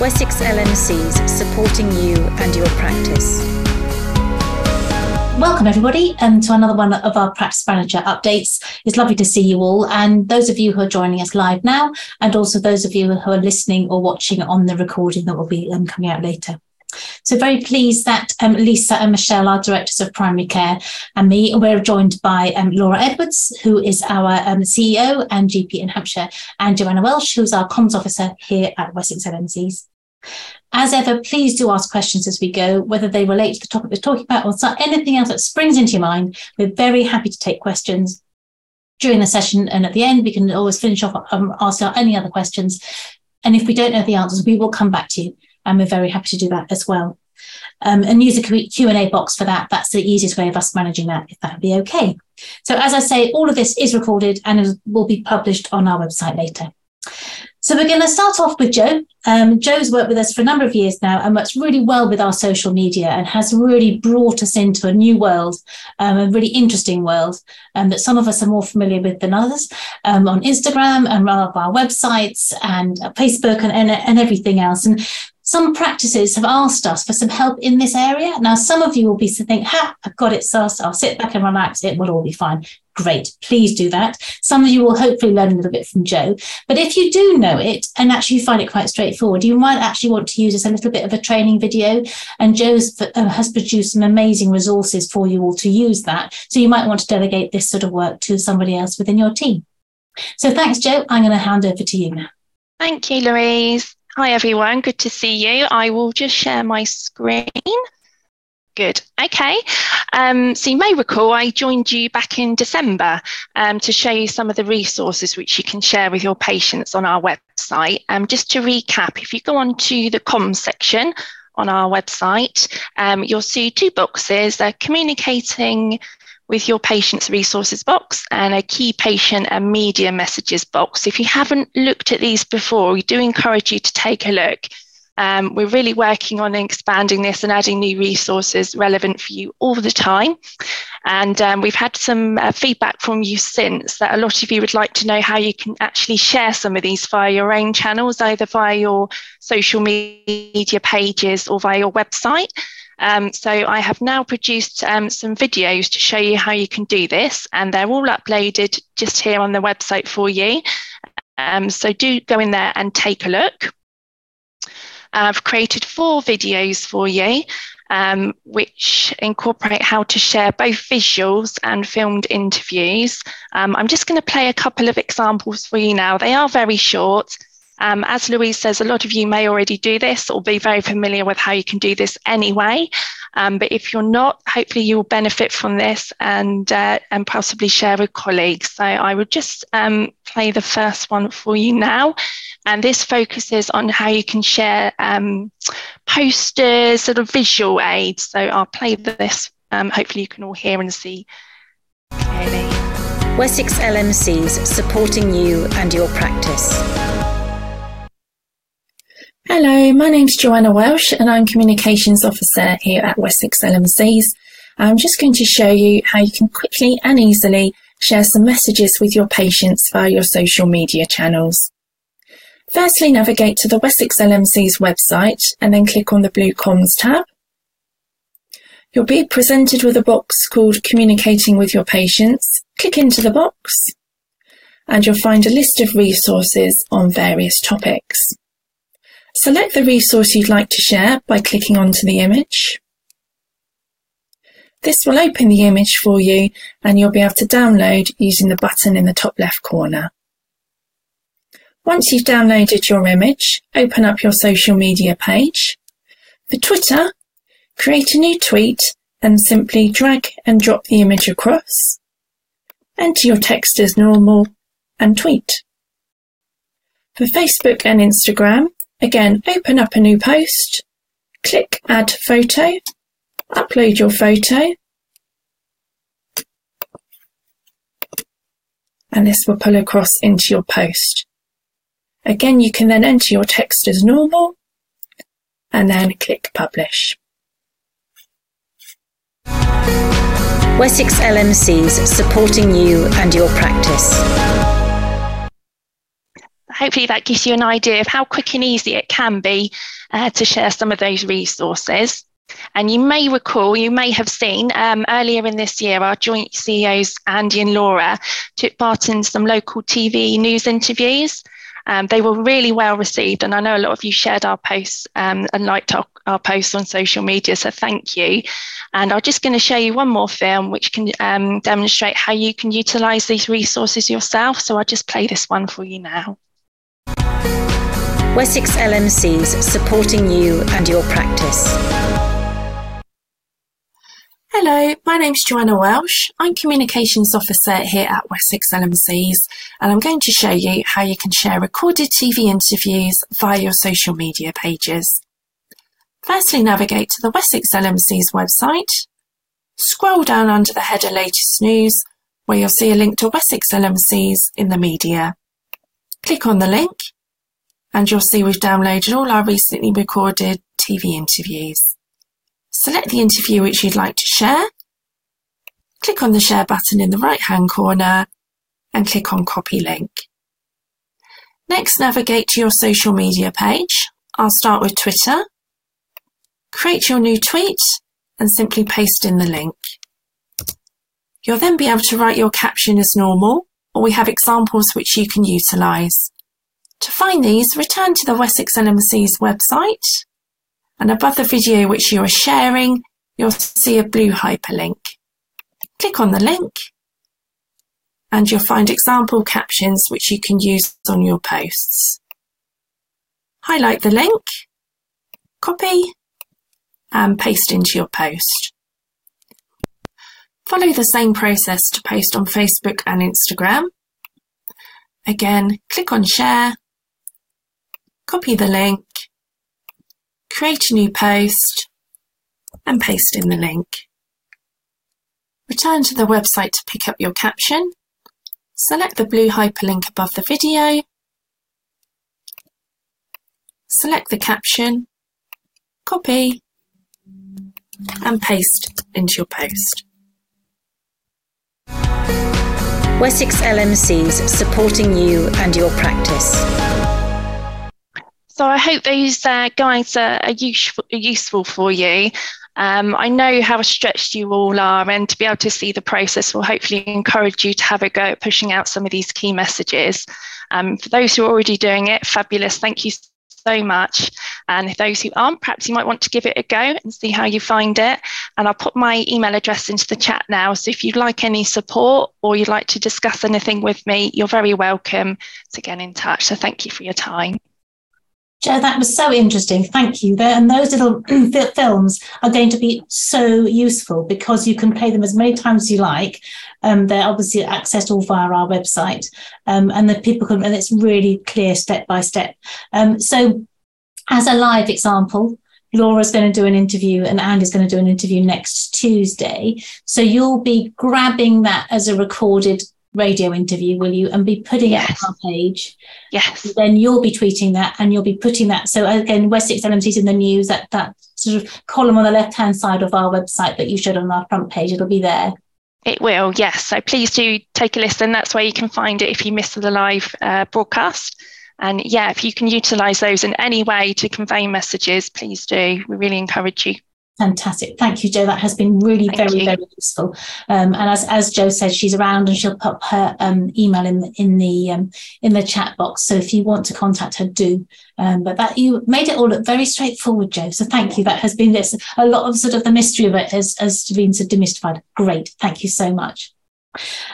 Wessex LMCs supporting you and your practice. Welcome, everybody, um, to another one of our Practice Manager updates. It's lovely to see you all, and those of you who are joining us live now, and also those of you who are listening or watching on the recording that will be um, coming out later. So very pleased that um, Lisa and Michelle, are directors of primary care, and me, we're joined by um, Laura Edwards, who is our um, CEO and GP in Hampshire, and Joanna Welsh, who's our comms officer here at Wessex LMCs. As ever, please do ask questions as we go, whether they relate to the topic we're talking about or anything else that springs into your mind. We're very happy to take questions during the session, and at the end, we can always finish off um, ask any other questions. And if we don't know the answers, we will come back to you and we're very happy to do that as well. Um, and use a Q&A box for that. That's the easiest way of us managing that, if that would be okay. So as I say, all of this is recorded and will be published on our website later. So we're going to start off with Joe. Um, Joe's worked with us for a number of years now and works really well with our social media and has really brought us into a new world, um, a really interesting world um, that some of us are more familiar with than others um, on Instagram and of our websites and uh, Facebook and, and, and everything else. And some practices have asked us for some help in this area. Now, some of you will be thinking, ha, I've got it, sus. I'll sit back and relax. It will all be fine. Great. Please do that. Some of you will hopefully learn a little bit from Joe. But if you do know it and actually find it quite straightforward, you might actually want to use as a little bit of a training video. And Joe uh, has produced some amazing resources for you all to use that. So you might want to delegate this sort of work to somebody else within your team. So thanks, Joe. I'm going to hand over to you now. Thank you, Louise. Hi everyone, good to see you. I will just share my screen. Good. Okay. Um, so you may recall I joined you back in December um, to show you some of the resources which you can share with your patients on our website. Um, just to recap, if you go on to the comms section on our website, um, you'll see two boxes. They're communicating with your patient's resources box and a key patient and media messages box. If you haven't looked at these before, we do encourage you to take a look. Um, we're really working on expanding this and adding new resources relevant for you all the time. And um, we've had some uh, feedback from you since that a lot of you would like to know how you can actually share some of these via your own channels, either via your social media pages or via your website. Um, so I have now produced um, some videos to show you how you can do this, and they're all uploaded just here on the website for you. Um, so do go in there and take a look. I've created four videos for you, um, which incorporate how to share both visuals and filmed interviews. Um, I'm just going to play a couple of examples for you now. They are very short. Um, as Louise says, a lot of you may already do this or be very familiar with how you can do this anyway. Um, but if you're not, hopefully you will benefit from this and uh, and possibly share with colleagues. So I would just um, play the first one for you now. And this focuses on how you can share um, posters, sort of visual aids. So I'll play this. Um, hopefully you can all hear and see. Wessex LMCs supporting you and your practice. Hello, my name's Joanna Welsh and I'm Communications Officer here at Wessex LMCs. I'm just going to show you how you can quickly and easily share some messages with your patients via your social media channels. Firstly, navigate to the Wessex LMC's website and then click on the blue Comms tab. You'll be presented with a box called Communicating with Your Patients. Click into the box and you'll find a list of resources on various topics. Select the resource you'd like to share by clicking onto the image. This will open the image for you and you'll be able to download using the button in the top left corner. Once you've downloaded your image, open up your social media page. For Twitter, create a new tweet and simply drag and drop the image across. Enter your text as normal and tweet. For Facebook and Instagram, Again, open up a new post, click add photo, upload your photo, and this will pull across into your post. Again, you can then enter your text as normal and then click publish. Wessex LMCs supporting you and your practice. Hopefully that gives you an idea of how quick and easy it can be uh, to share some of those resources. And you may recall, you may have seen um, earlier in this year, our joint CEOs, Andy and Laura, took part in some local TV news interviews. Um, they were really well received, and I know a lot of you shared our posts um, and liked our, our, posts on social media, so thank you. And I'm just going to show you one more film which can um, demonstrate how you can utilise these resources yourself. So I'll just play this one for you now. Wessex LMCs supporting you and your practice. Hello, my name's Joanna Welsh. I'm Communications Officer here at Wessex LMCs and I'm going to show you how you can share recorded TV interviews via your social media pages. Firstly, navigate to the Wessex LMC's website. Scroll down under the header Latest News where you'll see a link to Wessex LMCs in the media. Click on the link and you'll see we've downloaded all our recently recorded TV interviews. Select the interview which you'd like to share. Click on the share button in the right hand corner and click on copy link. Next, navigate to your social media page. I'll start with Twitter. Create your new tweet and simply paste in the link. You'll then be able to write your caption as normal, or we have examples which you can utilise. To find these, return to the Wessex LMC's website and above the video which you are sharing, you'll see a blue hyperlink. Click on the link and you'll find example captions which you can use on your posts. Highlight the link, copy and paste into your post. Follow the same process to post on Facebook and Instagram. Again, click on share, copy the link create a new post and paste in the link. Return to the website to pick up your caption. Select the blue hyperlink above the video. Select the caption, copy and paste into your post. Wessex LMCs supporting you and your practice. So I hope those uh, guides are, are useful, useful for you. Um, I know how stretched you all are, and to be able to see the process will hopefully encourage you to have a go at pushing out some of these key messages. Um, for those who are already doing it, fabulous. Thank you so much. And if those who aren't, perhaps you might want to give it a go and see how you find it. And I'll put my email address into the chat now. So if you'd like any support or you'd like to discuss anything with me, you're very welcome to get in touch. So thank you for your time. Joe, that was so interesting. Thank you. There, and those little films are going to be so useful because you can play them as many times as you like. Um, they're obviously accessed all via our website, um, and the people can, and it's really clear step by step. Um, so, as a live example, Laura's going to do an interview and Andy's going to do an interview next Tuesday. So you'll be grabbing that as a recorded radio interview, will you? And be putting yes. it on our page. Yes. And then you'll be tweeting that and you'll be putting that. So again, Wessex LMC's in the news, that that sort of column on the left hand side of our website that you showed on our front page, it'll be there. It will, yes. So please do take a listen. That's where you can find it if you missed the live uh, broadcast. And yeah, if you can utilize those in any way to convey messages, please do. We really encourage you. Fantastic. Thank you, Joe. That has been really Thank very, you. very useful. Um, and as, as Joe said, she's around and she'll put her um, email in in the um, in the chat box. So if you want to contact her, do. Um, but that you made it all look very straightforward, Joe. So thank you. That has been this a lot of sort of the mystery of it has, has been sort of demystified. Great. Thank you so much.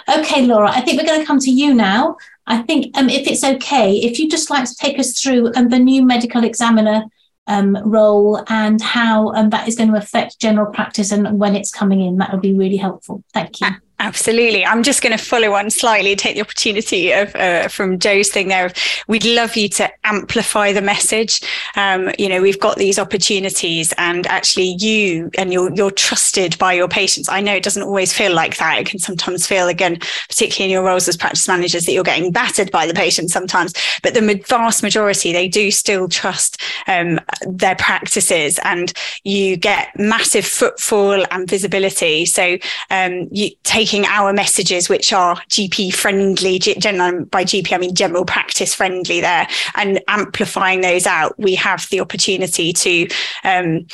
Okay, Laura, I think we're going to come to you now. I think um, if it's okay, if you'd just like to take us through um, the new medical examiner um, role and how um, that is going to affect general practice and when it's coming in. That would be really helpful. Thank you. Absolutely. I'm just going to follow on slightly, take the opportunity of uh, from Joe's thing there. Of, we'd love you to amplify the message. Um, you know, we've got these opportunities, and actually, you and you're you're trusted by your patients. I know it doesn't always feel like that. It can sometimes feel, again, particularly in your roles as practice managers, that you're getting battered by the patients sometimes. But the vast majority, they do still trust um, their practices, and you get massive footfall and visibility. So um, you take our messages, which are GP friendly, general, by GP, I mean general practice friendly there, and amplifying those out, we have the opportunity to, um,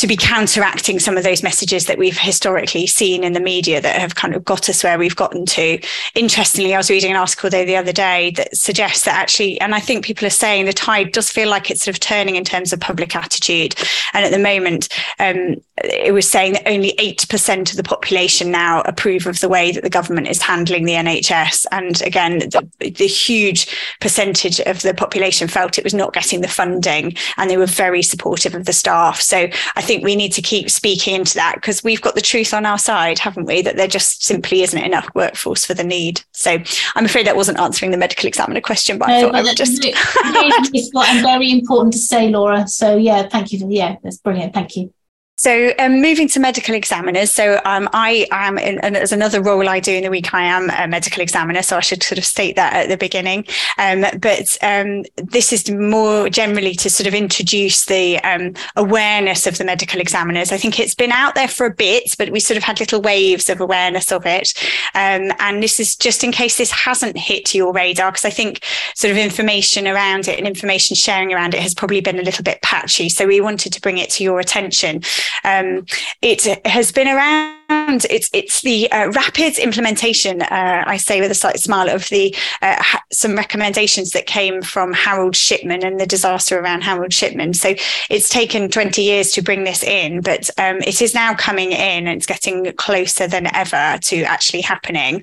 to be counteracting some of those messages that we've historically seen in the media that have kind of got us where we've gotten to. Interestingly, I was reading an article there the other day that suggests that actually, and I think people are saying the tide does feel like it's sort of turning in terms of public attitude. And at the moment, um, it was saying that only 8% of the population now approve of the way that the government is handling the NHS. And again, the, the huge percentage of the population felt it was not getting the funding and they were very supportive of the staff. So I think we need to keep speaking into that because we've got the truth on our side, haven't we? That there just simply isn't enough workforce for the need. So I'm afraid that wasn't answering the medical examiner question, but no, I thought I would just. it's very important to say, Laura. So yeah, thank you. For, yeah, that's brilliant. Thank you. So, um, moving to medical examiners. So, um, I am, in, and as another role I do in the week, I am a medical examiner. So, I should sort of state that at the beginning. Um, but um, this is more generally to sort of introduce the um, awareness of the medical examiners. I think it's been out there for a bit, but we sort of had little waves of awareness of it. Um, and this is just in case this hasn't hit your radar, because I think sort of information around it and information sharing around it has probably been a little bit patchy. So, we wanted to bring it to your attention. Um, it has been around it's it's the uh, rapid implementation. Uh, I say with a slight smile of the uh, ha- some recommendations that came from Harold Shipman and the disaster around Harold Shipman. So it's taken 20 years to bring this in, but um, it is now coming in and it's getting closer than ever to actually happening.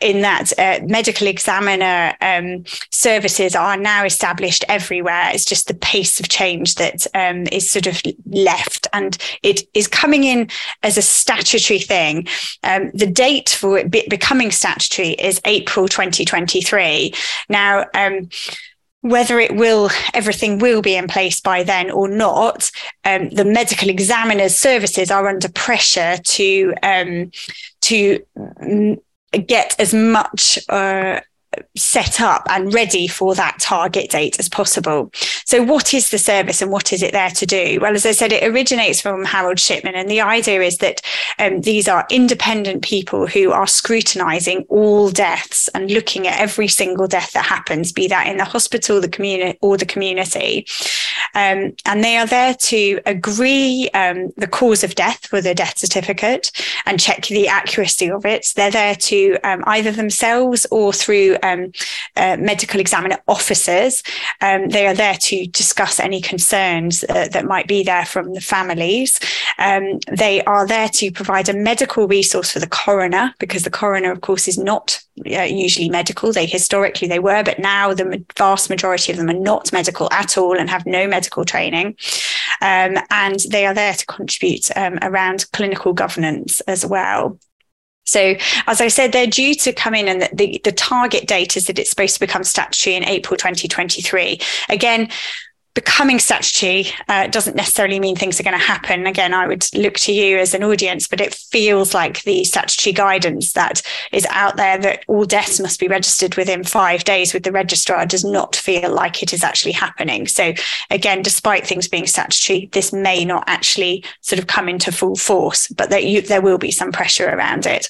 In that uh, medical examiner um, services are now established everywhere. It's just the pace of change that um, is sort of left, and it is coming in as a statutory thing. Um, the date for it be- becoming statutory is April 2023. Now, um, whether it will everything will be in place by then or not um, the medical examiners services are under pressure to um, to get as much uh, set up and ready for that target date as possible. So, what is the service and what is it there to do? Well, as I said, it originates from Harold Shipman, and the idea is that um, these are independent people who are scrutinizing all deaths and looking at every single death that happens, be that in the hospital, the community, or the community. Um, and they are there to agree um, the cause of death with a death certificate and check the accuracy of it. They're there to um, either themselves or through um, uh, medical examiner officers. Um, they are there to discuss any concerns uh, that might be there from the families. Um, they are there to provide a medical resource for the coroner because the coroner, of course, is not uh, usually medical. They historically they were, but now the vast majority of them are not medical at all and have no medical training. Um, and they are there to contribute um, around clinical governance as well. So, as I said, they're due to come in, and the, the, the, target date is that it's supposed to become statutory in April 2023. Again, becoming statutory uh, doesn't necessarily mean things are going to happen. Again, I would look to you as an audience, but it feels like the statutory guidance that is out there that all deaths must be registered within five days with the registrar does not feel like it is actually happening. So, again, despite things being statutory, this may not actually sort of come into full force, but there, you, there will be some pressure around it.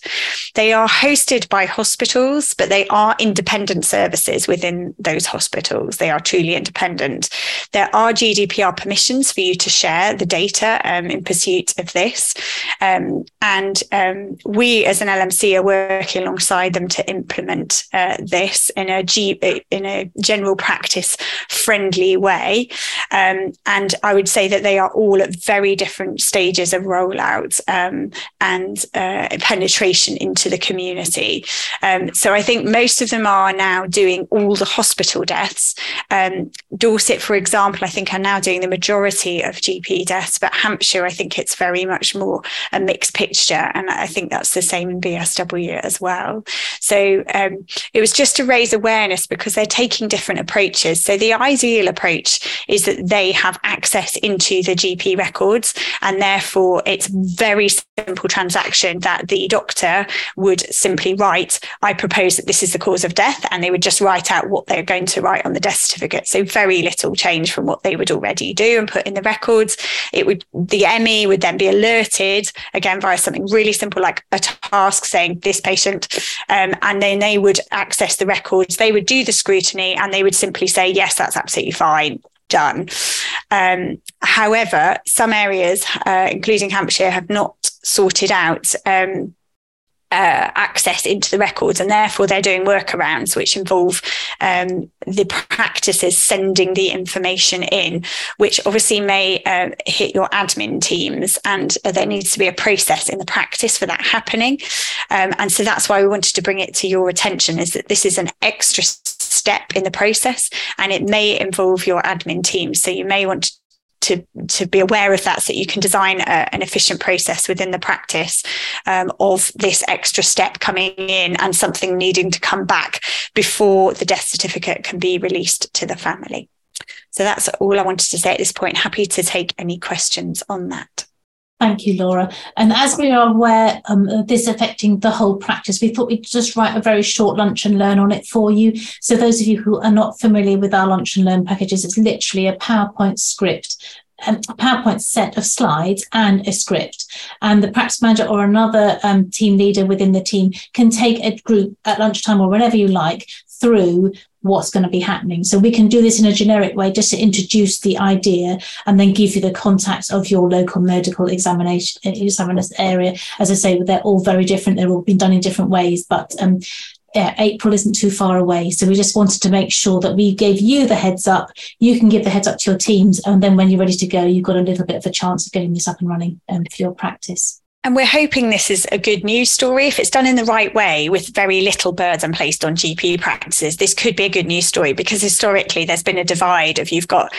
They are hosted by hospitals, but they are independent services within those hospitals. They are truly independent there are GDPR permissions for you to share the data um, in pursuit of this. Um, and um, we as an LMC are working alongside them to implement uh, this in a, G, in a general practice friendly way. Um, and I would say that they are all at very different stages of rollout um, and uh, penetration into the community. So I think most of them are now doing all the hospital deaths. Dorset, for example, example, I think are now doing the majority of GP deaths, but Hampshire, I think it's very much more a mixed picture. And I think that's the same in BSW as well. So um, it was just to raise awareness because they're taking different approaches. So the ideal approach is that they have access into the GP records and therefore it's very simple transaction that the doctor would simply write, I propose that this is the cause of death. And they would just write out what they're going to write on the death certificate. So very little change from what they would already do and put in the records. It would the ME would then be alerted again via something really simple like a task saying this patient, um, and then they would access the records. They would do the scrutiny and they would simply say yes, that's absolutely fine done. Um, however, some areas, uh, including Hampshire, have not sorted out um, uh, access into the records, and therefore they're doing workarounds which involve um, the practices sending the information in, which obviously may uh, hit your admin teams, and there needs to be a process in the practice for that happening. Um, and so that's why we wanted to bring it to your attention: is that this is an extra step in the process, and it may involve your admin team. So you may want to to to be aware of that so that you can design a, an efficient process within the practice um, of this extra step coming in and something needing to come back before the death certificate can be released to the family. So that's all i wanted to say at this point. Happy to take any questions on that Thank you, Laura. And as we are aware um, of this affecting the whole practice, we thought we'd just write a very short lunch and learn on it for you. So, those of you who are not familiar with our lunch and learn packages, it's literally a PowerPoint script um, a PowerPoint set of slides and a script. And the practice manager or another um, team leader within the team can take a group at lunchtime or whenever you like through what's going to be happening. So we can do this in a generic way just to introduce the idea and then give you the contacts of your local medical examination examiners area. As I say, they're all very different. They're all been done in different ways, but um, April isn't too far away. So we just wanted to make sure that we gave you the heads up. You can give the heads up to your teams. And then when you're ready to go, you've got a little bit of a chance of getting this up and running um, for your practice. And we're hoping this is a good news story. If it's done in the right way with very little burden placed on GP practices, this could be a good news story because historically there's been a divide of you've got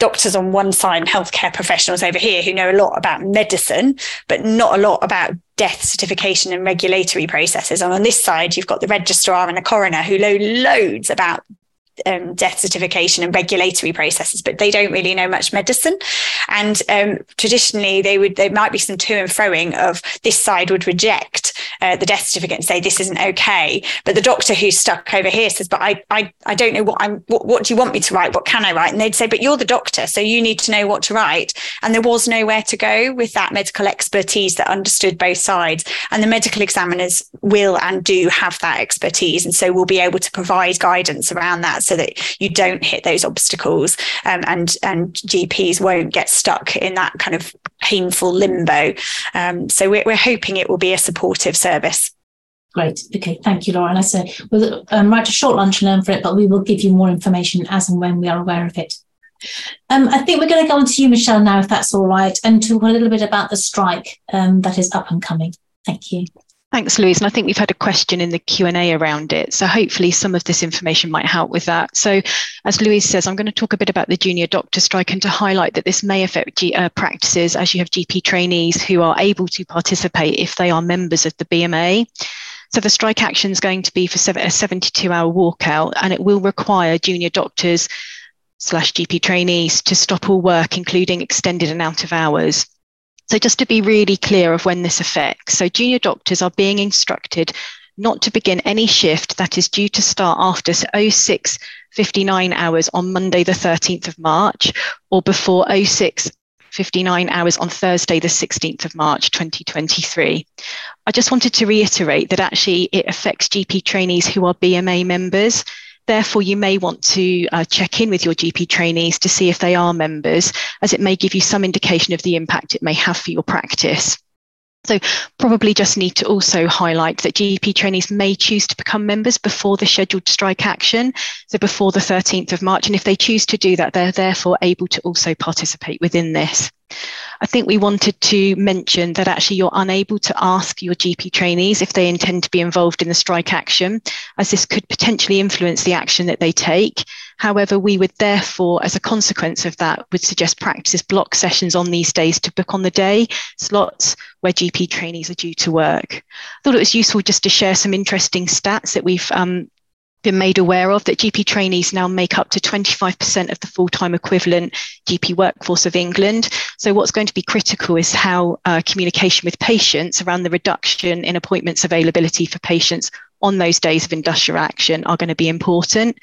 doctors on one side and healthcare professionals over here who know a lot about medicine, but not a lot about death certification and regulatory processes. And on this side, you've got the registrar and the coroner who know loads about um, death certification and regulatory processes, but they don't really know much medicine. And um, traditionally, they would there might be some to and froing of this side would reject uh, the death certificate and say this isn't okay, but the doctor who's stuck over here says, "But I I, I don't know what I'm. What, what do you want me to write? What can I write?" And they'd say, "But you're the doctor, so you need to know what to write." And there was nowhere to go with that medical expertise that understood both sides. And the medical examiners will and do have that expertise, and so we'll be able to provide guidance around that so that you don't hit those obstacles um, and and GPs won't get stuck in that kind of painful limbo. Um, so we're, we're hoping it will be a supportive service. Great. Okay. Thank you, Laura. And I say we'll um, write a short lunch and learn for it, but we will give you more information as and when we are aware of it. Um, I think we're going to go on to you, Michelle, now, if that's all right, and talk a little bit about the strike um, that is up and coming. Thank you. Thanks, Louise. And I think we've had a question in the Q&A around it. So hopefully some of this information might help with that. So as Louise says, I'm going to talk a bit about the junior doctor strike and to highlight that this may affect G, uh, practices as you have GP trainees who are able to participate if they are members of the BMA. So the strike action is going to be for a 72 hour walkout and it will require junior doctors slash GP trainees to stop all work, including extended and out of hours. So, just to be really clear of when this affects, so junior doctors are being instructed not to begin any shift that is due to start after 0659 hours on Monday, the 13th of March, or before 0659 hours on Thursday, the 16th of March, 2023. I just wanted to reiterate that actually it affects GP trainees who are BMA members. Therefore, you may want to uh, check in with your GP trainees to see if they are members, as it may give you some indication of the impact it may have for your practice. So, probably just need to also highlight that GP trainees may choose to become members before the scheduled strike action, so before the 13th of March. And if they choose to do that, they're therefore able to also participate within this. I think we wanted to mention that actually you're unable to ask your GP trainees if they intend to be involved in the strike action, as this could potentially influence the action that they take. However, we would therefore, as a consequence of that, would suggest practices block sessions on these days to book on the day slots where GP trainees are due to work. I thought it was useful just to share some interesting stats that we've um, been made aware of that GP trainees now make up to 25% of the full time equivalent GP workforce of England. So, what's going to be critical is how uh, communication with patients around the reduction in appointments availability for patients on those days of industrial action are going to be important.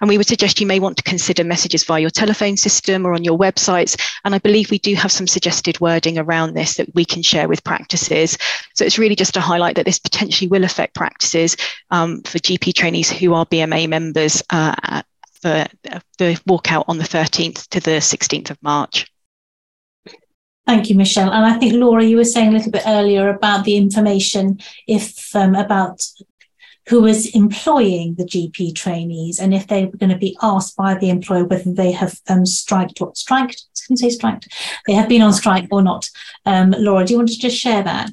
And we would suggest you may want to consider messages via your telephone system or on your websites. And I believe we do have some suggested wording around this that we can share with practices. So it's really just to highlight that this potentially will affect practices um, for GP trainees who are BMA members uh, for the walkout on the 13th to the 16th of March. Thank you, Michelle. And I think Laura, you were saying a little bit earlier about the information if um, about who is employing the GP trainees and if they were going to be asked by the employer whether they have um, striked or striked, can say striked, they have been on strike or not. Um, Laura, do you want to just share that?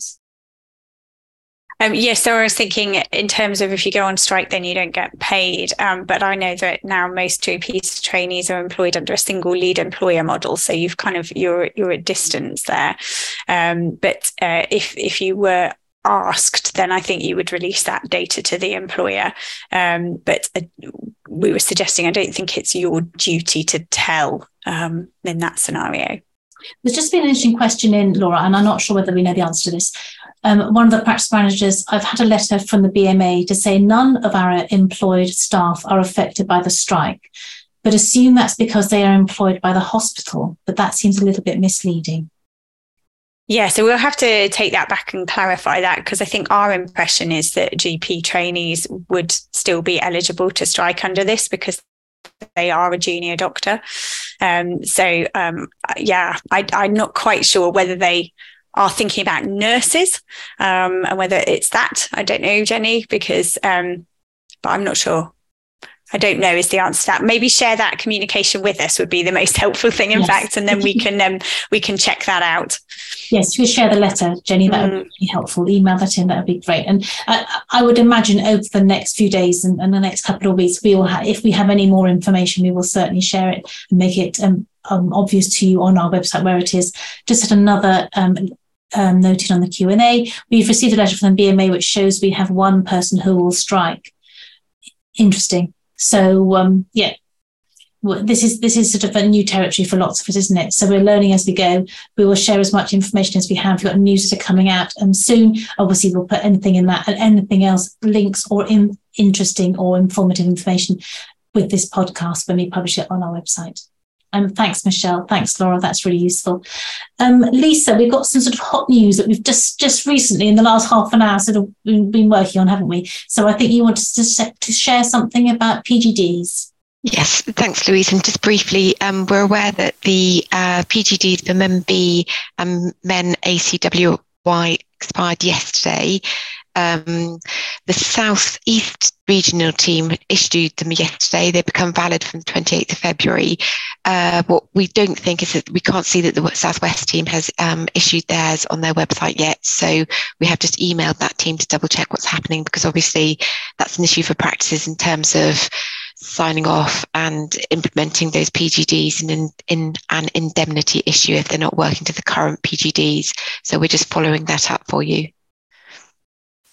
Um, yes, so I was thinking in terms of if you go on strike, then you don't get paid. Um, but I know that now most GP trainees are employed under a single lead employer model, so you've kind of you're you're at distance there. Um, but uh, if if you were asked, then I think you would release that data to the employer. Um, but uh, we were suggesting I don't think it's your duty to tell um, in that scenario. There's just been an interesting question in, Laura, and I'm not sure whether we know the answer to this. Um, one of the practice managers, I've had a letter from the BMA to say none of our employed staff are affected by the strike, but assume that's because they are employed by the hospital. But that seems a little bit misleading. Yeah, so we'll have to take that back and clarify that because I think our impression is that GP trainees would still be eligible to strike under this because they are a junior doctor. Um, so um, yeah, I, am not quite sure whether they are thinking about nurses um, and whether it's that. I don't know, Jenny, because um, but I'm not sure. I don't know is the answer to that. Maybe share that communication with us would be the most helpful thing, in yes. fact, and then we can um, we can check that out. Yes, you share the letter, Jenny. That mm. would be helpful. Email that in. That would be great. And I, I would imagine over the next few days and, and, the next couple of weeks, we will have, if we have any more information, we will certainly share it and make it um, um, obvious to you on our website where it is. Just at another um, um, noted on the Q&A. We've received a letter from the BMA which shows we have one person who will strike. Interesting. So um, yeah, this is this is sort of a new territory for lots of us, isn't it? So we're learning as we go. We will share as much information as we have. We've got news are coming out and soon. Obviously, we'll put anything in that and anything else, links or in, interesting or informative information with this podcast when we publish it on our website. Um, thanks, Michelle. Thanks, Laura. That's really useful. Um, Lisa, we've got some sort of hot news that we've just just recently, in the last half an hour, sort of been working on, haven't we? So I think you wanted to, to share something about PGDs. Yes, thanks, Louise. And just briefly, um, we're aware that the uh, PGD for Men B and Men ACWY expired yesterday. Um, the South East regional team issued them yesterday. They become valid from the 28th of February. Uh, what we don't think is that we can't see that the Southwest team has um, issued theirs on their website yet. So we have just emailed that team to double check what's happening because obviously that's an issue for practices in terms of signing off and implementing those PGDs in, in, in an indemnity issue if they're not working to the current PGDs. So we're just following that up for you.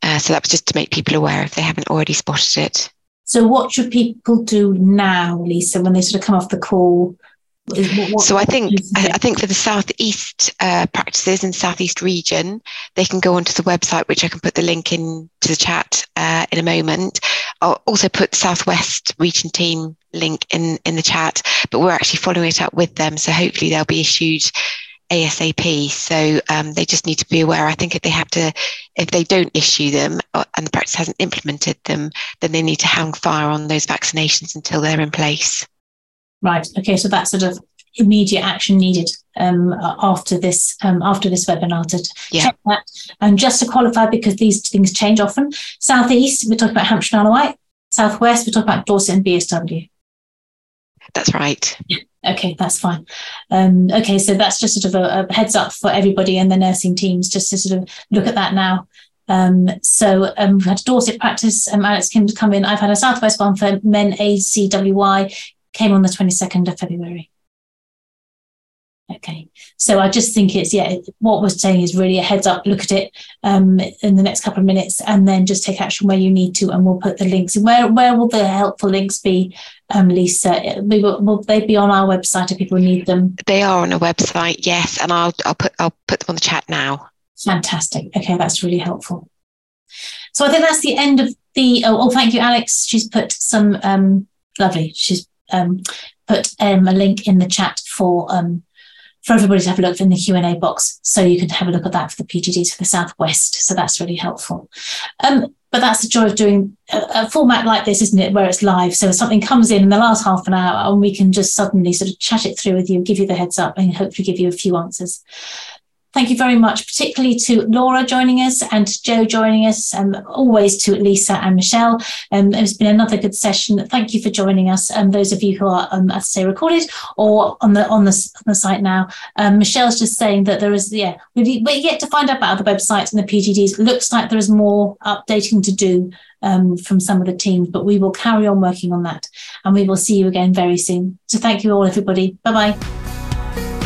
Uh, so that was just to make people aware if they haven't already spotted it. So, what should people do now, Lisa, when they sort of come off the call? What, what, so I think I, I, think for the southeast uh, practices and southeast region, they can go onto the website, which I can put the link in to the chat uh, in a moment. I'll also put southwest region team link in in the chat, but we're actually following it up with them, so hopefully they'll be issued ASAP. So um, they just need to be aware. I think if they have to, if they don't issue them uh, and the practice hasn't implemented them, then they need to hang fire on those vaccinations until they're in place. Right. Okay. So that's sort of immediate action needed um, after this um, after this webinar to yeah. check that. And just to qualify, because these things change often. Southeast, we're talking about Hampshire and Isle of Wight. Southwest, we're talking about Dorset and BSW. That's right. Okay, that's fine. Um, okay, so that's just sort of a, a, heads up for everybody and the nursing teams just to sort of look at that now. Um, so um, we've had a Dorset practice. Um, Alex Kim's come in. I've had a Southwest one for men ACWY, came on the 22nd of February. Okay, so I just think it's yeah. What we're saying is really a heads up. Look at it um, in the next couple of minutes, and then just take action where you need to, and we'll put the links. And where where will the helpful links be, um, Lisa? Will, will they be on our website if people need them? They are on a website, yes, and I'll I'll put I'll put them on the chat now. Fantastic. Okay, that's really helpful. So I think that's the end of the oh, oh, thank you, Alex. She's put some um, lovely. She's um, put um, a link in the chat for um, for everybody to have a look in the Q&A box. So you can have a look at that for the PGDs for the Southwest. So that's really helpful. Um, but that's the joy of doing a, a, format like this, isn't it? Where it's live. So if something comes in in the last half an hour and we can just suddenly sort of chat it through with you, give you the heads up and hopefully give you a few answers. Thank you very much, particularly to Laura joining us and Joe joining us, and always to Lisa and Michelle. Um, it's been another good session. Thank you for joining us. And um, those of you who are, um, as I say, recorded or on the on the on the site now, um, Michelle's just saying that there is, yeah, we we yet to find out about the websites and the PGDs. Looks like there is more updating to do um, from some of the teams, but we will carry on working on that, and we will see you again very soon. So thank you all, everybody. Bye bye.